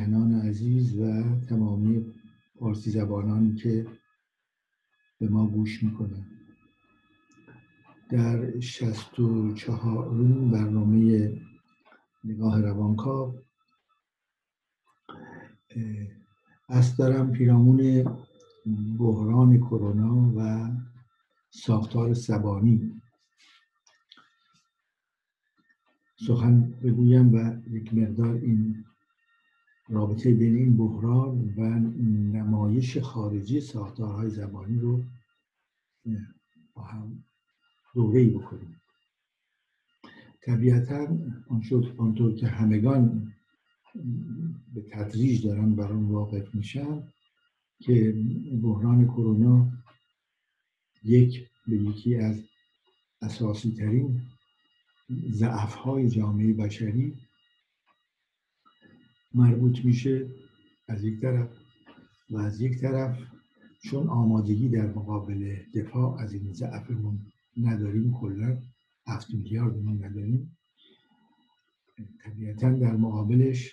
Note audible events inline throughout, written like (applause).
همیهنان عزیز و تمامی فارسی زبانانی که به ما گوش می‌کنن. در شست و چهارون برنامه نگاه روانکاو از دارم پیرامون بحران کرونا و ساختار زبانی سخن بگویم و یک مقدار این رابطه بین این بحران و نمایش خارجی ساختارهای زبانی رو با هم دوره بکنیم. طبیعتا آنطور که همگان به تدریج دارن بر اون واقف میشن که بحران کرونا یک به یکی از اساسی ترین ضعف های جامعه بشری مربوط میشه از یک طرف و از یک طرف چون آمادگی در مقابل دفاع از این ضعفمون نداریم کلا هفت میلیاردمون نداریم. طبیعتا در مقابلش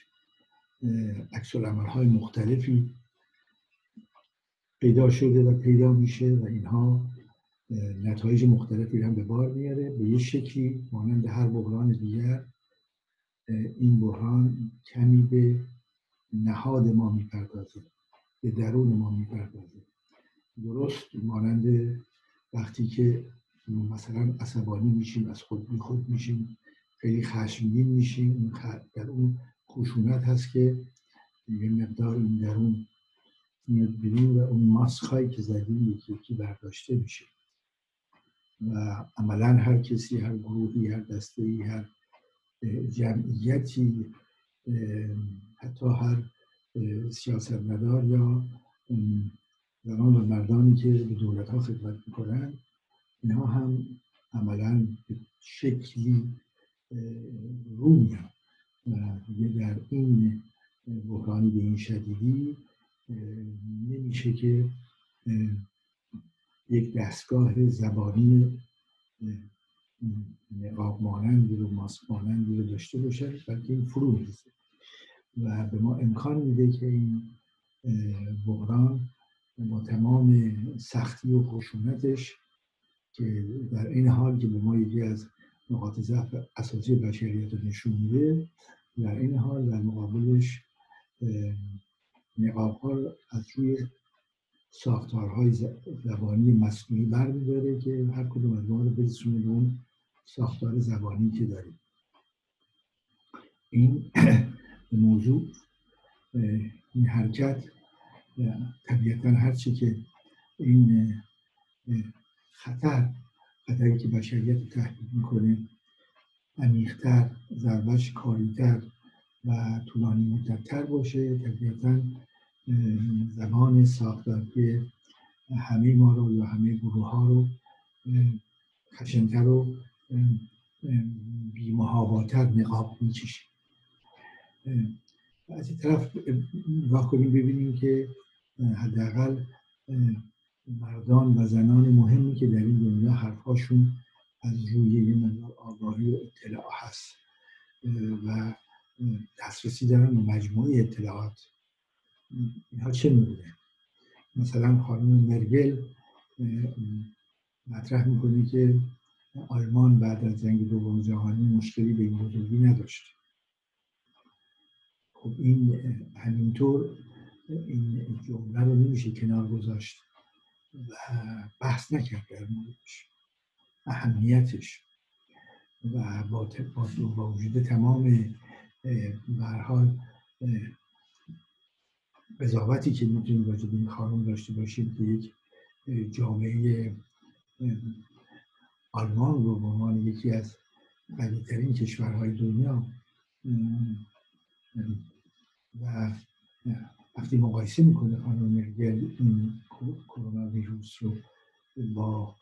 عکس های مختلفی پیدا شده و پیدا میشه و اینها نتایج مختلفی هم به بار میاره. به یه شکلی مانند هر بحران دیگر این بحران کمی به نهاد ما می‌پردازه به درون ما می‌پردازه. درست مانند وقتی که مثلا عصبانی میشیم از خود بی خود میشیم خیلی خشمگین میشیم در اون خشونت هست که یه مقدار این درون میاد بیرون و اون ماسک هایی که زدیم یکی یکی برداشته میشه. و عملا هر کسی هر گروهی هر دسته هر جمعیتی حتی هر سیاستمدار یا زنان و مردانی که به دولت ها خدمت می‌کنن اینها هم عملا به شکلی رو میان. و دیگه در این بحرانی به این شدیدی نمیشه که یک دستگاه زبانی نقاب مانندی رو ماسک مانندی رو داشته باشه بلکه این فرو میریزه. و به ما امکان میده که این بحران با تمام سختی و خشونتش که در این حال که به ما یکی از نقاط ضعف اساسی بشریت رو نشون میده در این حال در مقابلش نقاب ها از روی ساختارهای زبانی مصنوعی برمیداره که هر کدوم از ما رو برسونه به اون ساختار زبانی که داریم. این (clears throat) موضوع این حرکت طبیعتا هرچی که این خطر خطری که بشریت تهدید می‌کنه عمیقتر ضربش کاریتر و طولانی مدتتر باشه. طبیعتا زمان که همه ما رو یا همه گروه ها رو خشنتر و بیمهاباتر نقاب می‌کشه از این طرف نگاه کنیم ببینیم که حداقل مردان و زنان مهمی که در این دنیا حرفاشون از روی یه مقدار آگاهی و اطلاع هست. و دسترسی دارن به مجموعه اطلاعات. اینها چه میبونه مثلا خانم مرگل مطرح می‌کنه که آلمان بعد از جنگ دوم جهانی مشکلی به این بزرگی نداشت. خب این همینطور این جمله رو نمیشه کنار گذاشت و بحث نکرد در موردش. اهمیتش و با, با وجود تمام برحال قضاوتی که می‌تونیم راجع به این خانم داشته باشیم که یک جامعه آلمان رو به عنوان یکی از قویترین کشورهای دنیا و وقتی مقایسه می‌کنه خانم مرگل این کرونا ویروس رو با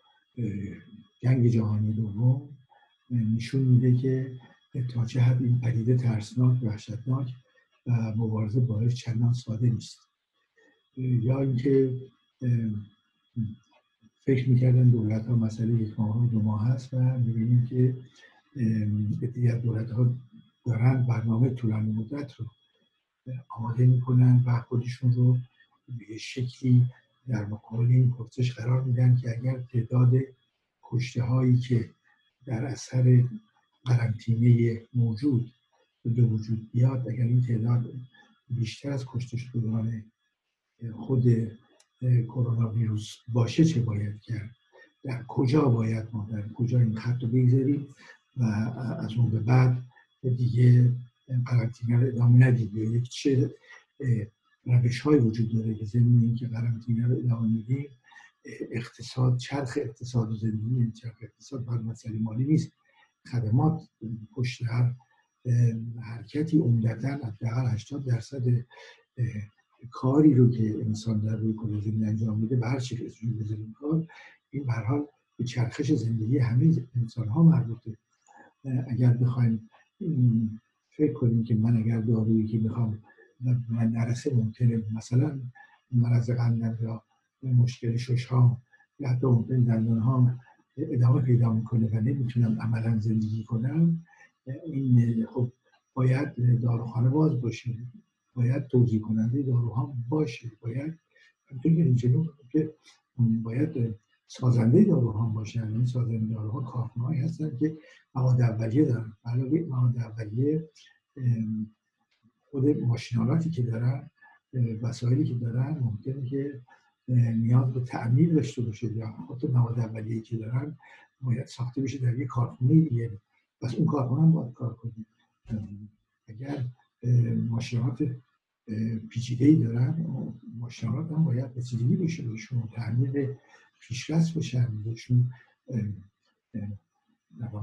جنگ جهانی دوم نشون میده که تا چه حد این پدیده ترسناک وحشتناک و مبارزه باش چندان ساده نیست. یا اینکه فکر می‌کردن دولت ها مسئله یک ماه دو ماه هست و می‌بینیم که دیگر دولت ها دارن برنامه طولانی مدت رو آماده می‌کنن و خودشون رو به شکلی در مقابل این پرسش قرار میدن که اگر تعداد کشته هایی که در اثر قرنطینه موجود به وجود بیاد اگر این تعداد بیشتر از کشته شدگان خود کرونا ویروس باشه چه باید کرد؟ در کجا باید ما در کجا این خط رو بگذاریم و از اون به بعد دیگه قرنطینه رو ادامه ندیم؟ یا یک چه روش های وجود داره که ضمن اینکه قرنطینه رو ادامه میدیم؟ اقتصاد چرخ اقتصاد و زندگی یعنی چرخ اقتصاد بر مسئله مالی نیست. خدمات پشت هر حرکتی عمدتا حداقل 80 درصد کاری رو که انسان در روی کره زمین انجام میده به هر چی اسمش بذاریم کار این به حال به چرخش زندگی همه انسان ها مربوطه. اگر بخوایم فکر کنیم که من اگر دارویی که می‌خوام من نرسه ممکنه مثلا مرض قندم یا مشکل شش ها یا حتی ممکن دندان ها ادامه پیدا می‌کنه و نمی‌تونم عملا زندگی کنم این خب باید داروخانه باز باشه. باید توضیح کننده داروها باشه. باید همطور که باید سازنده داروها باشن این سازنده داروها کارخانه‌ای هستن که مواد اولیه دارن. علاوه مواد اولیه خود ماشینالاتی که دارن وسایلی که دارن ممکنه که نیاز به تعمیر داشته باشه. یا خود مواد اولیه که دارن باید ساخته بشه در یک کارخونه دیگه پس اون کارخونه هم باید کار کنید اگر ماشینات پیچیده ای دارن ماشینات هم باید رسیدگی بشه بهشون تعمیر پیشرست بشن بهشون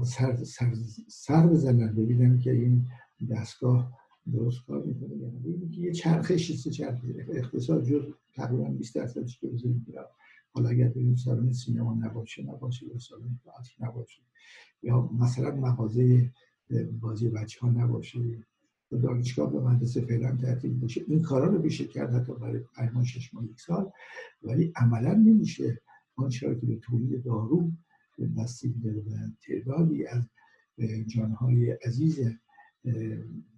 سر, سر, سر بزنن ببینن که این دستگاه درست کار می‌کنه یعنی یه چرخش است چرخه اقتصاد جز تقریبا 20 درصدش که بزنید حالا اگر ببینید سالن سینما نباشه نباشه یا سالن نباشه یا مثلا مغازه بازی بچه ها نباشه. دانشگاه به مدرسه فعلا تعطیل باشه این کارا رو بشه کرد حتی برای 5 ماه 6 ماه یک سال ولی عملا نمیشه. آنچه که به تولید دارو بستگی داره و تعدادی از جانهای عزیز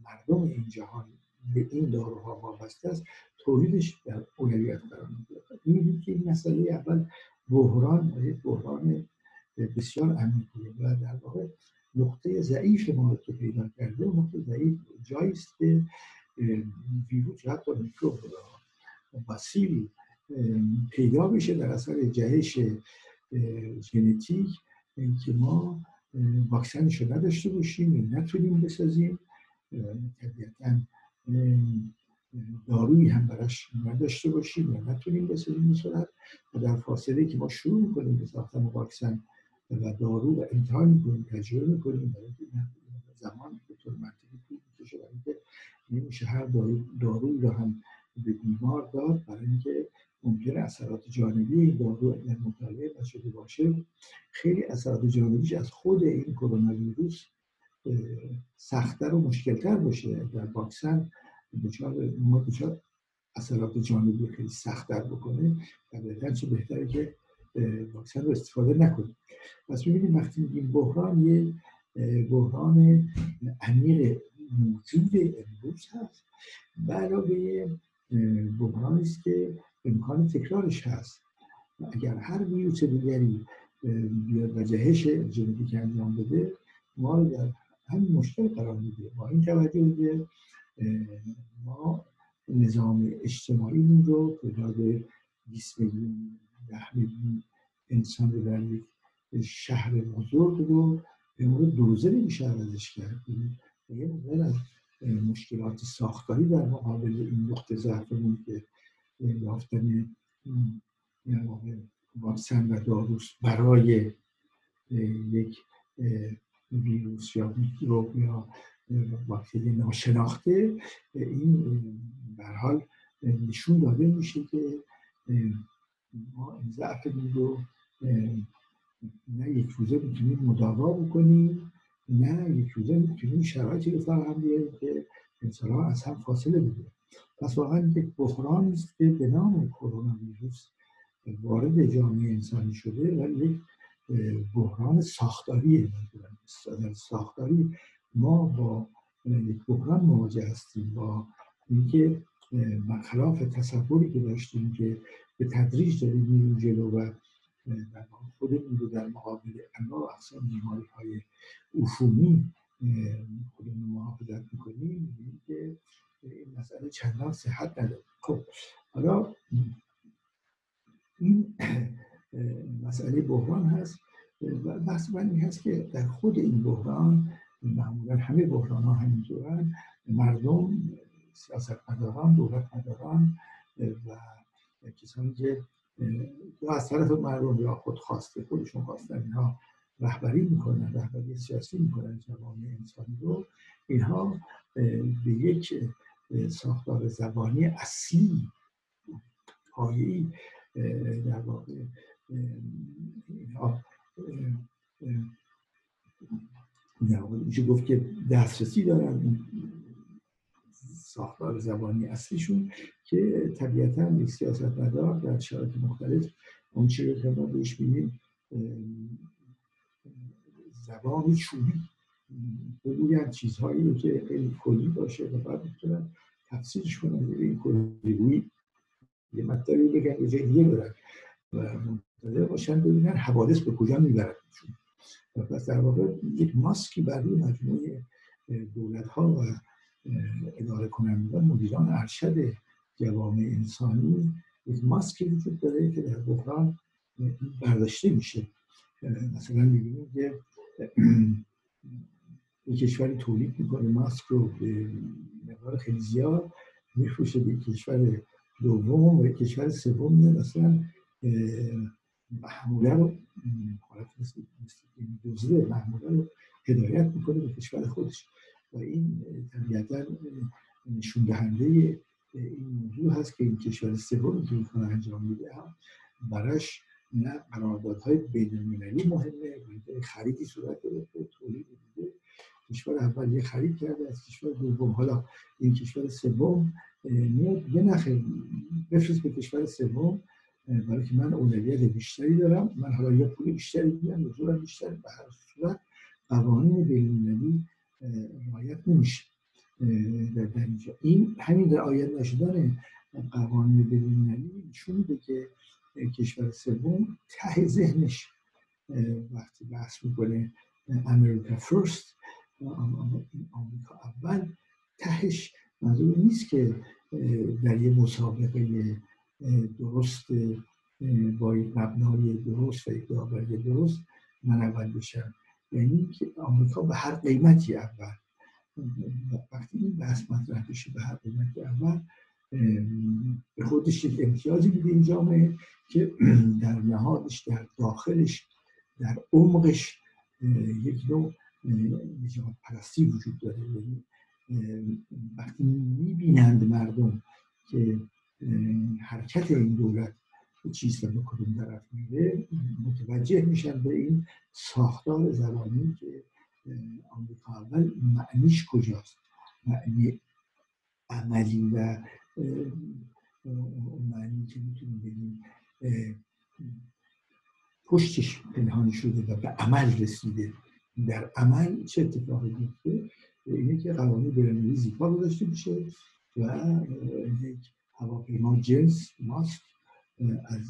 مردم این جهان به این داروها وابسته است. تولیدش در اولویت قرار می‌گیره. می‌بینید که این مسئله اول بحران یک بحران بسیار عمیقیه و در واقع نقطه ضعیف ما که پیدا کرده نقطه ضعیف جایی است که ویروس حتی میکروب وسیلی پیدا بشه در اثر جهش ژنتیک که ما واکسنش رو نداشته باشیم یا نتونیم بسازیم. طبیعتا دارویی هم براش نداشته باشیم یا نتونیم بسازیم صورت و در فاصله که ما شروع می‌کنیم به ساختن واکسن و دارو و امتحان می‌کنیم تجربه می‌کنیم برای زمان به طور منطقی طول می‌کشه برای اینکه نمیشه هر دارو رو هم به بیمار داد. برای اینکه ممکن اثرات جانبی این دارو اگر مطالعه نشده باشه. خیلی اثرات جانبیش از خود این کرونا ویروس سختتر و مشکلتر باشه. در واکسن دچار ما دچار اثرات جانبی خیلی سختتر بکنه. و چه بهتره که واکسن رو استفاده نکنیم. پس می‌بینیم وقتی میگیم بحران یه بحران عمیق موجود امروز هست و علاوه بحرانی است که امکان تکرارش هست. اگر هر ویروس دیگری بیاد و جهش ژنتیک انجام بده ما رو در همین مشکل قرار میده. با این توجه که ما نظام اجتماعی رو تعداد 20 میلیون 10 میلیون انسان رو در یک شهر بزرگ رو مورد دوزه نمیشه عوضش کرد. یه از مشکلات ساختاری در مقابل این نقطه ضعفمون که یافتن واکسن و داروس برای یک ویروس یا میکروب یا باکتری ناشناخته این به حال نشون داده میشه که ما این رو نه یک روزه می‌تونیم مداوا بکنیم نه یک روزه می‌تونیم شرایطی رو فراهم بیاریم که انسان ها از هم فاصله بگیرن. پس واقعا یک بحران است که به نام کرونا ویروس وارد جامعه انسانی شده و یک بحران ساختاری ساختاری ما با یک بحران مواجه هستیم با اینکه برخلاف تصوری که داشتیم که به تدریج داریم میریم جلو و خودمون رو در مقابل انواع اقسام بیماری های عفونی خودمون محافظت می‌کنیم که این مسئله چندان صحت نداره. خب حالا این مسئله بحران هست و بحث من این هست که در خود این بحران معمولا همه بحران ها همینطورن مردم سیاست مداران دولت مداران و کسانی که یا از طرف مردم یا خود خواسته خودشون خواستن اینها رهبری می‌کنن رهبری سیاسی می‌کنن جوامع انسانی رو اینها به یک ساختار زبانی اصلی پایه‌ای در واقع اینها گفت که دسترسی دارن ساختار زبانی اصلیشون که طبیعتا یک سیاست مدار در شرایط مختلف اون چیزی که ما بهش بینیم زبان چوبی. بگوین چیزهایی رو که خیلی کلی باشه و بعد می‌تونن تفسیرش کنن. به این کلیگویی یه مطلبی بگن یه جای دیگه برن و منتظر باشن ببینن حوادث به کجا میبردشون و پس در واقع یک ماسکی بر روی مجموعه دولت ها و اداره کنندگان مدیران ارشد جوامع انسانی یک ماسکی وجود داره که در بحران برداشته میشه. مثلا می‌بینیم که یک کشوری تولید می‌کنه ماسک رو به مقدار خیلی زیاد میفروشه به کشور دوم و کشور سوم. میاد اصلا محموله رو حالت مثل دزده محموله رو هدایت می‌کنه به کشور خودش. و این طبیعتا نشون دهنده این موضوع هست که این کشور سومی که کار انجام میده. هم براش نه قراردادهای بین المللی مهمه خریدی صورت گرفته تولید دیده کشور اول یه خرید کرده از کشور دوم. حالا این کشور سوم میاد یه نخه بفرست به کشور سوم برای که من اولویت بیشتری دارم. من حالا یه پول بیشتری میدم حضورم بیشتر به هر صورت قوانین بین‌المللی رعایت نمیشه. در اینجا این همین رعایت نشدن قوانین بین‌المللی نشون میده که کشور سوم ته ذهنش. وقتی بحث می‌کنه امریکا فرست آمریکا اول تهش منظور نیست که در یه مسابقه درست با یک مبنای درست و یک درست من اول بشم یعنی آمریکا به هر قیمتی اول وقتی این بحث مطرح بشه به هر قیمتی اول به خودش یک امتیازی میده این جامعه که در نهادش در داخلش در عمقش یک نوع نجات پرستی وجود داره. یعنی وقتی می‌بینند مردم که حرکت این دولت چیز به کدوم طرف میره متوجه میشن به این ساختار زبانی که آمریکا اول معنیش کجاست. معنی عملی و معنی که می‌تونیم بگیم پشتش پنهان شده و به عمل رسیده. در عمل چه اتفاقی میفته اینه که قوانین بین‌المللی زیپا گذاشته میشه و یک هواپیما جنس ماسک از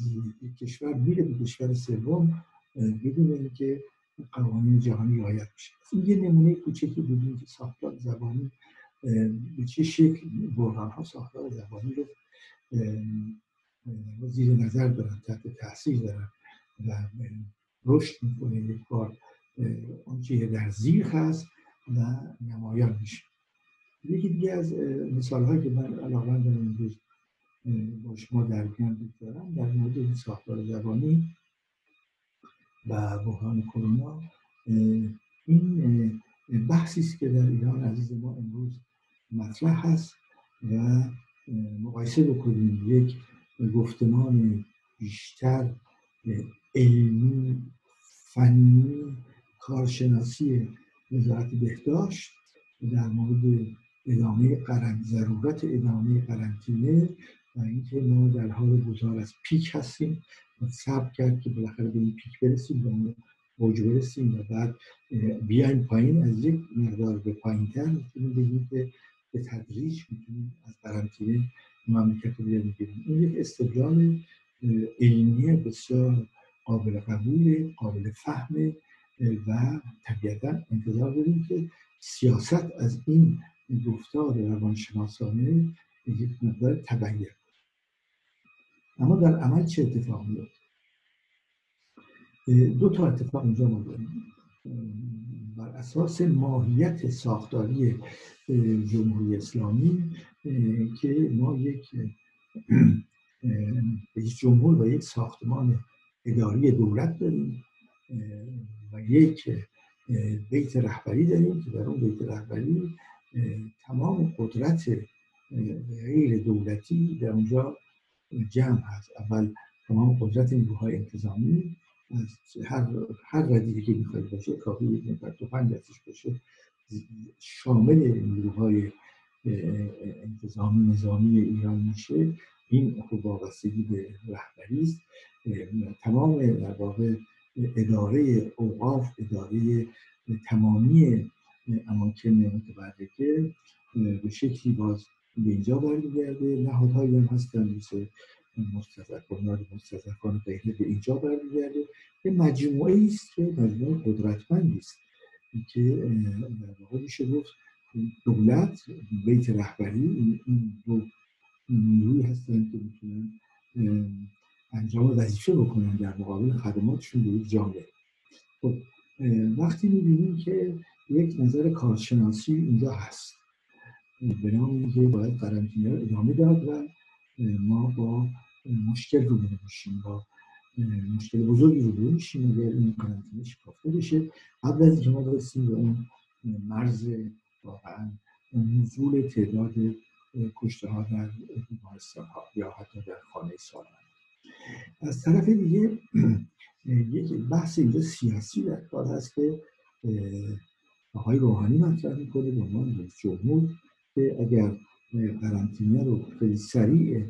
یک کشور میره به کشور سوم بدون اینکه قوانین جهانی رعایت بشه. این یه نمونه کوچکی بودیم که ساختار زبانی به چه شکل بحران ها ساختار زبانی رو زیر نظر دارن تحت تاثیر دارن و رشد می‌کنه یک بار اون در زیر هست و نمایان میشه. یکی دیگه از مثال هایی که من علاقه دارم امروز شما در میان دارم در مورد ساختار زبانی و بحران کرونا این بحثی است که در ایران عزیز ما امروز مطرح هست و مقایسه بکنیم. یک گفتمان بیشتر علمی فنی کارشناسی وزارت بهداشت در مورد ادامه قرن ضرورت ادامه قرنطینه و اینکه ما در حال گذار از پیک هستیم و صبر کرد که بالاخره به این پیک برسیم و موج برسیم و بعد بیایم پایین از یک مقدار به پایین تر می‌تونیم بگیم که به تدریج می‌تونیم از قرنطینه مملکت رو بیاریم این یک استدلال علمی بسیار قابل قبول قابل فهم و طبیعتا انتظار داریم که سیاست از این گفتار روانشناسانه یک مقدار تبعیت اما در عمل چه اتفاق میاد دو تا اتفاق اینجا ما بر اساس ماهیت ساختاری جمهوری اسلامی که ما یک یک جمهور و یک ساختمان اداری دولت داریم و یک بیت رهبری داریم که در اون بیت رهبری تمام قدرت غیر دولتی در اونجا جمع هست. اول تمام قدرت نیروهای انتظامی هر هر ردیفی که می‌خواید باشه کافی یک نفر پنج دستش باشه شامل نیروهای انتظامی نظامی ایران میشه. این خوب وابستگی به رهبری است. تمام در واقع اداره اوقاف اداره تمامی اماکن متبرکه به شکلی باز به اینجا برمیگرده. نهادهایی هم هستن مثل بنیاد مستضعفان غیره به اینجا برمیگرده. یه مجموعه است که مجموعه قدرتمندی است. که در میشه گفت دولت بیت رهبری این دو نیروی هستن که می‌تونن انجام وظیفه بکنن در مقابل خدماتشون به یک جامعه. خب وقتی می‌بینیم که یک نظر کارشناسی اینجا هست. به نام که باید قرنطینه رو ادامه داد و ما با مشکل رو میشیم با مشکل بزرگی رو رو میشیم اگر این قرنطینه شکافته بشه. قبل از اینکه ما برسیم به اون مرز واقعا نزول تعداد کشته ها در بیمارستان ها یا حتی در خانه سالمند. از طرف دیگه یک بحث اینجا سیاسی در کار هست که آقای روحانی مطرح می‌کنه به عنوان رئیس جمهور. که اگر قرنطینه رو خیلی سریع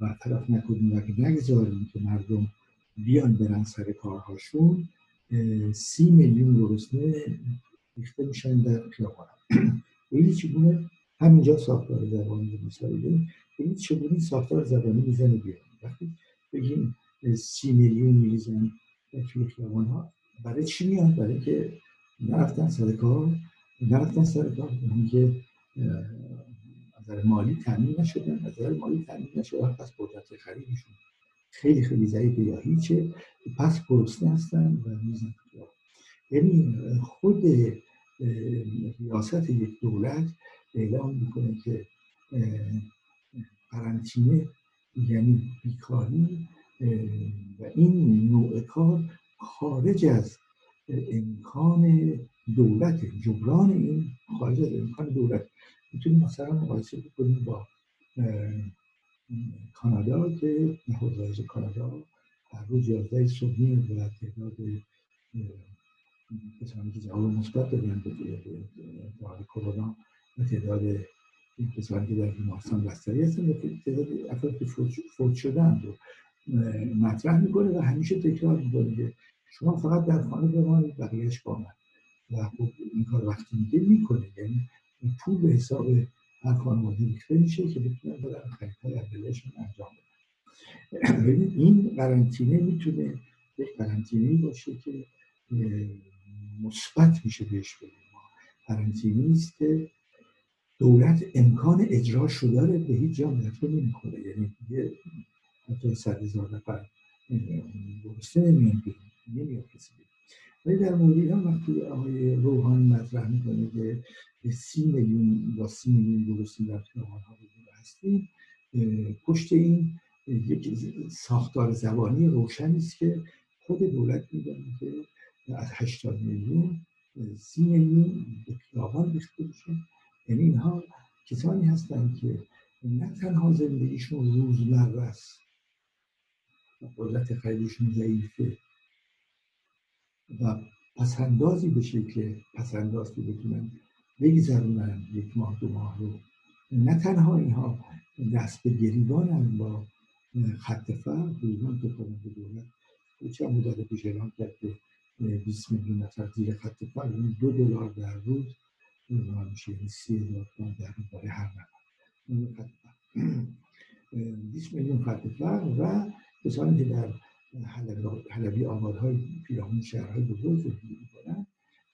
برطرف نکنیم و که نگذاریم که مردم بیان برن سر کارهاشون سی میلیون گرسنه ریخته میشن در خیابان این (clears throat) چگونه همینجا ساختار زبانی رو مثال داریم این چگونه ساختار زبانی می‌زنه بیاریم وقتی بگیم سی میلیون میریزن توی خیابان ها برای چی میاد برای که نرفتن سر کار نرفتن سر کار. که نظر مالی تامین نشدن نظر مالی تامین نشدن پس قدرت خریدشون خیلی خیلی ضعیف یا هیچه. پس گرسنه هستن و میزن. یعنی خود ریاست یک دولت اعلام می‌کنه که قرنطینه یعنی بیکاری و این نوع کار خارج از امکان دولت جبران این خارج از امکان دولت. می‌تونیم مثلا مقایسه بکنیم با کانادا که رایج کانادا هر روز 11 صبح و تعداد کسانی که جواب مثبت دادن به کرونا و تعداد کسانی که در بیمارستان بستری هستن و تعداد افراد که فوت شدن رو مطرح می‌کنه و همیشه تکرار می‌کنه که شما فقط در خانه بمانید بقیهش با من. و خب این کار وقتی میگه می‌کنه. یعنی پول به حساب هر خانواده ریخته میشه که بتونن برن خریدهای اولشون انجام بدن ببینید این قرنطینه می‌تونه یک قرنطینه باشه که مثبت میشه بهش بگیم. قرنطینه است که دولت امکان اجرا شده به هیچ جا مدفع نمی‌کنه یعنی دیگه حتی صد هزار نفر گرسنه نمیان نمیاد کسی ولی در مورد ایران وقتی آقای روحانی مطرح می‌کنه که سی میلیون با سی میلیون گرسنه در خیابان ها هستیم پشت این یک ساختار زبانی روشنی است که خود دولت می‌دونه که از 80 میلیون سی میلیون به خیابان ریخته بشه یعنی اینها کسانی هستند که نه تنها زندگیشون روزمره است قدرت خریدشون ضعیفه. و پسندازی بشه که پسنداز که بتونن بگذرونن یک ماه دو ماه رو. نه تنها اینها دست به گریبانن با خط فرق گریبان که کنن به دولت چه مدت پیش اعلام کرد که 20 میلیون نفر زیر خط فقر یعنی دو دلار در روز میشه یعنی سی هزار تومان در روز برای هر نفر. 20 میلیون خط فقر و کسانی که در حلبی آبادهای پیرامون شهرهای بزرگ زندگی می‌کنن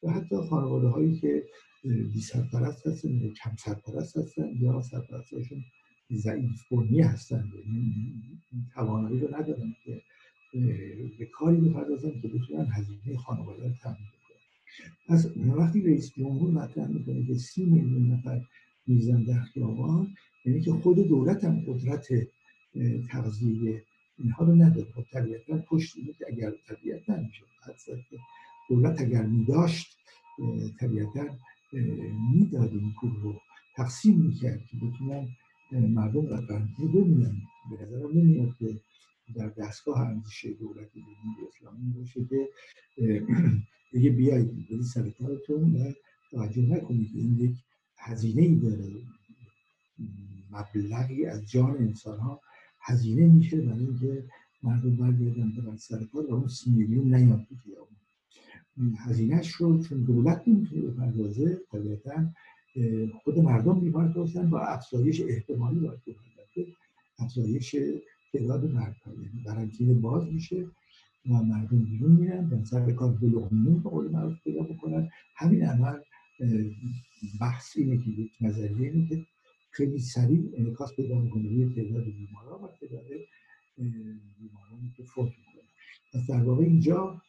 و حتی خانواده هایی که بی سرپرست هستن یا کم سرپرست هستن یا سرپرست هاشون ضعیف بنی هستن. یعنی توانایی رو ندارن که به کاری بپردازن که بتونن هزینه خانواده رو تامین کنن پس وقتی رئیس جمهور مطرح می‌کنه که سی میلیون نفر میزن در خیابان یعنی که خود دولت هم قدرت تغذیه اینها رو نداره خب طبیعتا پشت که اگر طبیعتا نمیشه دولت اگر میداشت طبیعتا می‌داد این پول رو. تقسیم می‌کرد که بتونن مردم قرنطینه ببینن. به نظرم نمیاد که در دستگاه اندیشه دولت جمهوری اسلامی باشه که دیگه (clears throat) بیایید برید سر کارتون و توجه نکنید که این یک هزینه ای داره. مبلغی از جان انسان ها هزینه میشه برای اینکه مردم برگردن برن سر کار و اون سی میلیون نیاد هزینهش رو چون دولت نمی‌تونه بپردازه طبیعتا خود مردم می‌پردازن با افزایش احتمالی باید بپردازه. افزایش تعداد مردم یعنی برانکینه باز میشه و مردم بیرون میرن به سر کار بلغمون به قول معروف پیدا بکنن. همین عمل بحث اینه که یک نظریه اینه که خیلی سریع انعکاس پیدا می‌کنه روی تعداد بیماران و تعداد بیمارانی که فوت می‌کنن پس در واقع اینجا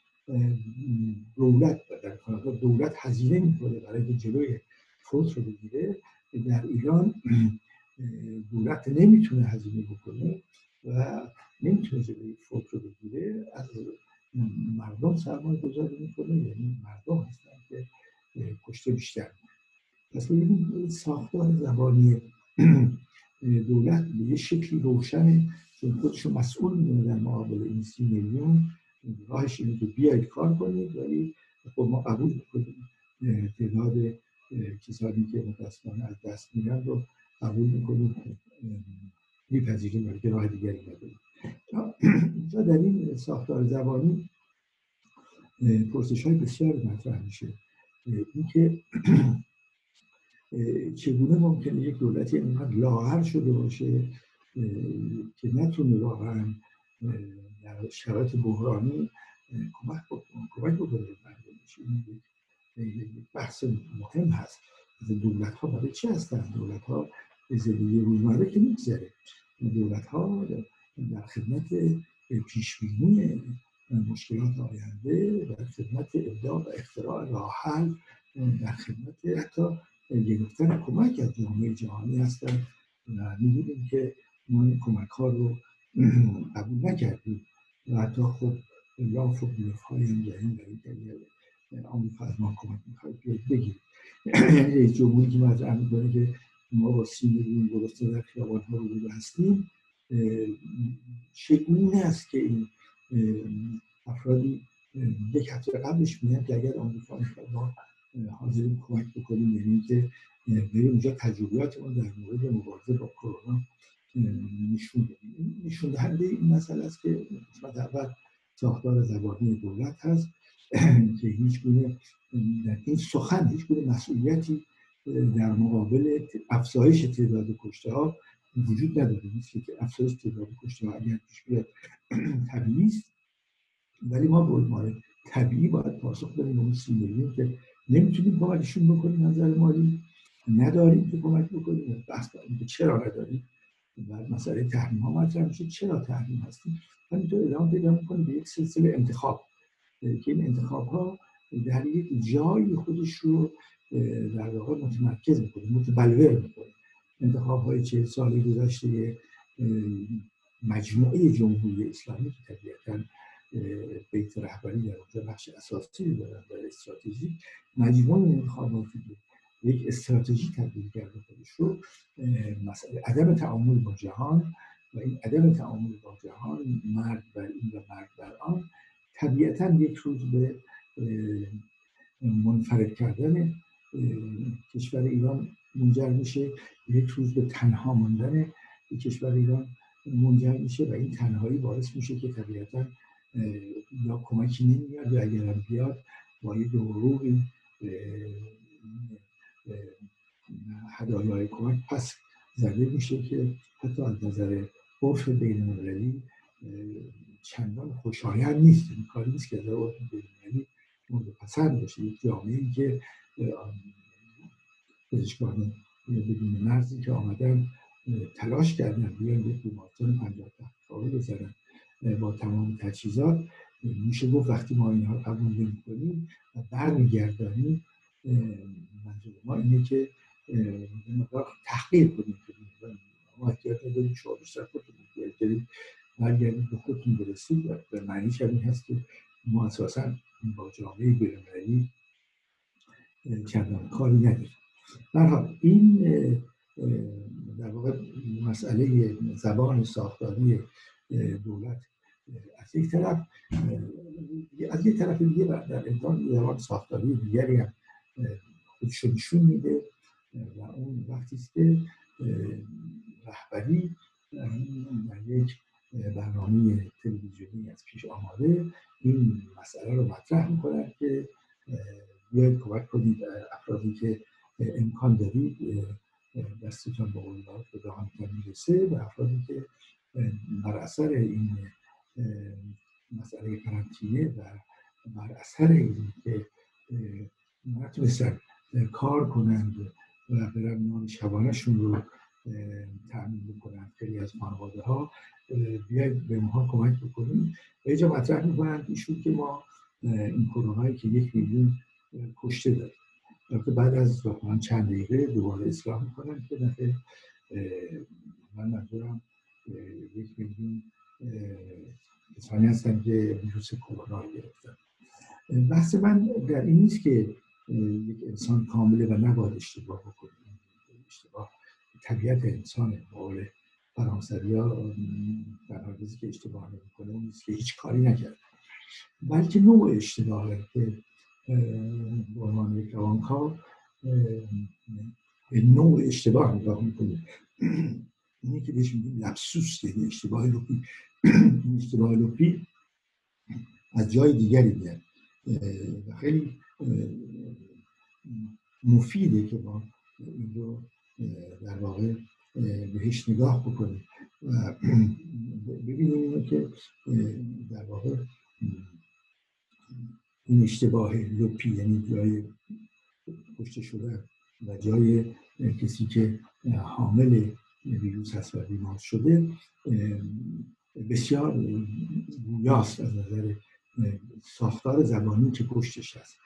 دولت در کانادا دولت هزینه می‌کنه برای که جلوی فوت رو بگیره. در ایران دولت نمی‌تونه هزینه بکنه و نمی‌تونه جلوی فوت رو بگیره. از مردم سرمایه گذاری می‌کنه یعنی مردم هستن که کشته بیشتر پس ببینیم ساختار زبانی (clears throat) دولت به یه شکلی روشنه چون خودش مسئول می‌دونه در مقابل این سی میلیون. راهش اینه که بیاید کار کنید ولی خب ما قبول می‌کنیم. تعداد کسانی که متاسفانه از دست میرن رو قبول می‌کنیم. میپذیریم ولی که راه دیگری نداریم. اینجا در این ساختار زبانی پرسش های بسیار مطرح میشه. اینکه (clears throat) چگونه ممکنه یک دولتی اینقدر لاغر شده باشه که نتونه واقعا در شرایط بحرانی کمک کمک بکنه این بحث مهم هست. دولت ها برای چی هستن؟ دولت ها زندگی روزمره که میگذره. دولت ها در خدمت پیشبینی مشکلات آینده در خدمت ابداع و اختراع راه در خدمت حتی گرفتن کمک از جامعه جهانی هستن و می‌دونیم که ما این کمک ها رو قبول نکردیم و حتی خب لاف و بیف های هم داریم دلیل آمریکا از ما کمک می‌خواد بیاید بگیریم یعنی رئیس جمهوری که مطرح می‌کنه که ما با سی میلیون درسته در خیابان ها رو هستیم چگونه است که این افرادی یک هفته قبلش میگن که اگر آمریکا می‌خواد ما حاضرین کمک بکنیم یعنی که بریم اونجا تجربیاتمون در مورد مبارزه با کرونا نشون بدیم. نشون دهنده این مسئله است که قسمت اول ساختار زبانی دولت هست که هیچ گونه در این سخن هیچ گونه مسئولیتی در مقابل افزایش تعداد کشته ها وجود نداره. نیست که افزایش تعداد کشته ها اگر پیش بیاد طبیعی است. ولی ما به عنوان طبیعی باید پاسخ بدیم اون سی میلیون که نمی‌تونیم کمکشون بکنیم نظر مالی. نداریم که کمک بکنیم. بحث که چرا نداریم؟ و مسئله تحریم ها مطرح میشه. چرا تحریم هستیم؟ همینطور ادامه پیدا می‌کنه به یک سلسله انتخاب. که این انتخاب ها در یک جایی خودش رو در واقع متمرکز می‌کنه متبلور می‌کنه. انتخاب های چه سال گذشته مجموعه جمهوری اسلامی که طبیعتا بیت رهبری در اونجا نقش اساسی دارن در استراتژی. مجموعه انتخاباتی یک استراتژی تبدیل کرده خودش رو. مسئله عدم تعامل با جهان و این عدم تعامل با جهان مرد بر این و مرد بر آن طبیعتا یک روز به منفرد کردن کشور ایران منجر میشه. یک روز به تنها ماندن کشور ایران منجر میشه و این تنهایی باعث میشه که طبیعتا یا کمکی نمیاد یا اگر بیاد با یه دروغی هدایای کمک پس زده میشه که حتی از نظر عرف بین المللی چندان خوشایند نیست. این کاری نیست که از عرف بین المللی مورد پسند باشه. یک جامعه که پزشکان بدون مرزی که آمدن تلاش کردن بیان یک بیمارستان پنجاه تخت بزنن. با تمام تجهیزات. میشه گفت وقتی ما اینها قبول نمی کنیم و برمیگردانیم منظور ما اینه که مقدار تحقیر کنیم ما احتیاط نداریم شما بیشتر خودتون برگردید برگردید به خودتون برسید و به معنیش این هست که ما اساسا با جامعه بینالمللی چندان کاری نداریم. برحال این در واقع مسئله زبان ساختاری دولت از یک طرف از یک طرف دیگه در امکان زبان ساختاری دیگری هم خودش نشون میده. و اون وقتی که رهبری در یک برنامه تلویزیونی از پیش آماده این مسئله رو مطرح می‌کنن که بیاید کمک کنید افرادی که امکان دارید دستتان به قول به دهانتان می‌رسه و افرادی که بر اثر این مسئله قرنطینه و بر اثر این که نتونستن کار کنند و برن نان شبانهشون رو تأمین بکنند. خیلی از خانواده ها بیاید به ما کمک بکنیم. و اینجا مطرح می‌کنند ایشون که ما این کرونایی که یک میلیون کشته داریم. البته بعد از واقعا چند دقیقه دوباره اصلاح می‌کنن که دفعه من منظورم یک میلیون کسانی هستن که ویروس کرونا رو گرفتن. بحث من در این نیست که یک انسان کامله و نباید اشتباه بکنه. اشتباه طبیعت انسان قول فرانسوی ها در حالی که اشتباه نمی‌کنه اون نیست که هیچ کاری نکرد. بلکه نوع اشتباه که به عنوان یک روانکار به نوع اشتباه نگاه می‌کنه اینی که بهش میگیم لبسوس یعنی اشتباه لپی این اشتباه لپی از جای دیگری میاد. و خیلی مفیده که ما این رو در واقع بهش نگاه بکنیم. و ببینیم که در واقع این اشتباه لپی یعنی جای کشته شده و جای کسی که حامل ویروس هست و بیمار شده بسیار گویاست از نظر ساختار زبانی که پشتش هست.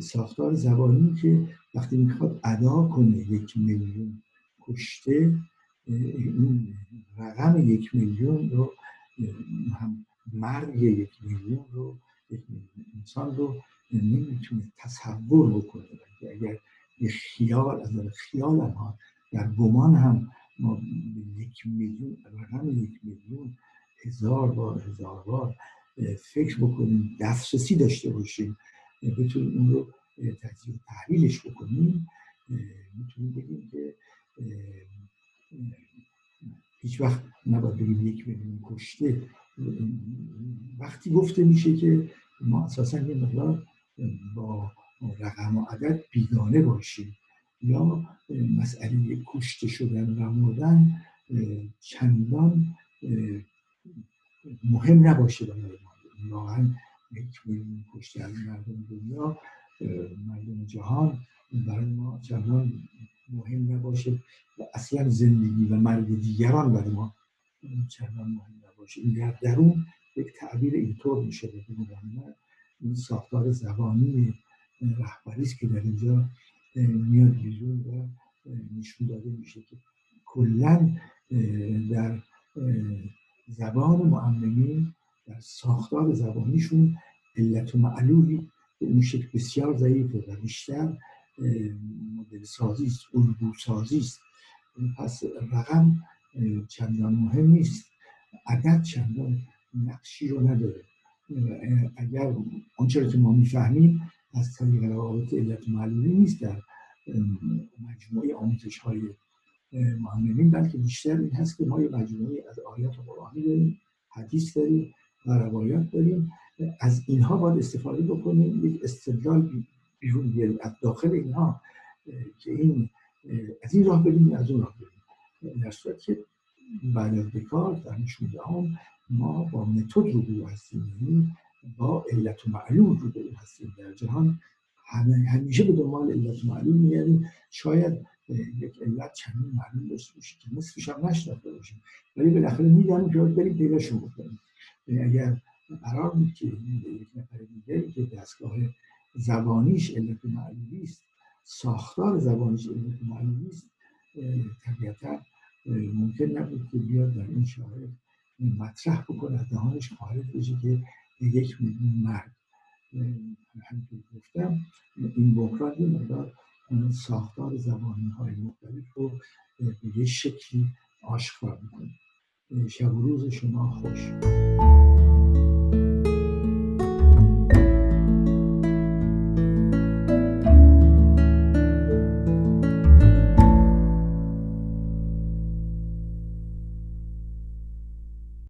ساختار زبانی که وقتی می‌خواد ادا کنه یک میلیون کشته این رقم یک میلیون رو هم مرگ یک میلیون رو یک انسان رو نمی‌تونه تصور بکنه. اگر یک خیال از خیال هم در گمان هم ما یک میلیون رقم یک میلیون هزار بار هزار بار فکر بکنیم دسترسی داشته باشیم بتونیم اون رو تجزیه تحلیلش بکنیم می‌تونیم بگیم که هیچ وقت نباید بگیم یک میلیون کشته. وقتی گفته میشه که ما اساسا یه مقدار با رقم و عدد بیگانه باشیم. یا مسئله کشته شدن و مردن چندان مهم نباشه برای ما. واقعا یک میلیون کشته از مردم دنیا مردم جهان برای ما چندان مهم نباشه و اصلا زندگی و مرگ دیگران برای ما چندان مهم نباشه. این در درون یک تعبیر اینطور میشه بگیم این ساختار زبانی رهبری است که در اینجا میاد بیرون و نشون داده میشه که کلا در زبان معممین در ساختار زبانیشون علت و معلولی به اون شکل بسیار ضعیفه و بیشتر مدل سازی است الگو سازی است. پس رقم چندان مهم نیست. عدد چندان نقشی رو نداره. اگر آنچه که ما می‌فهمیم از طریق روابط علت معلولی نیست در مجموعه آموزش های معلمین بلکه بیشتر این هست که ما یه مجموعه از آیات قرآنی داریم حدیث داریم و روایات داریم. از اینها باید استفاده بکنیم یک استدلال بیرون بیاریم از داخل اینها که این از این راه بریم از اون راه بریم. در صورت که بعد از دکارت در نشون هم ما با متد رو هستیم. یعنی با علت و معلوم رو هستیم. در جهان همیشه به دنبال علت و معلوم میگردیم. شاید یک علت چندین معلوم داشته باشه که نصفش هم نشناخته باشیم. ولی بالاخره می‌دانیم که بریم پیداشون بکنیم اگر قرار بود که یک نفر دیگری که دستگاه زبانیش علت معلومی است ساختار زبانیش علت معلومی است طبیعتا ممکن نبود که بیاد در این شاهد مطرح بکنه دهانش خارج بشه که یک مرد. همینطور گفتم این بحران یه مقدار ساختار زبانی های مختلف رو به یه شکلی آشکار می‌کنه. شب و روز شما خوش.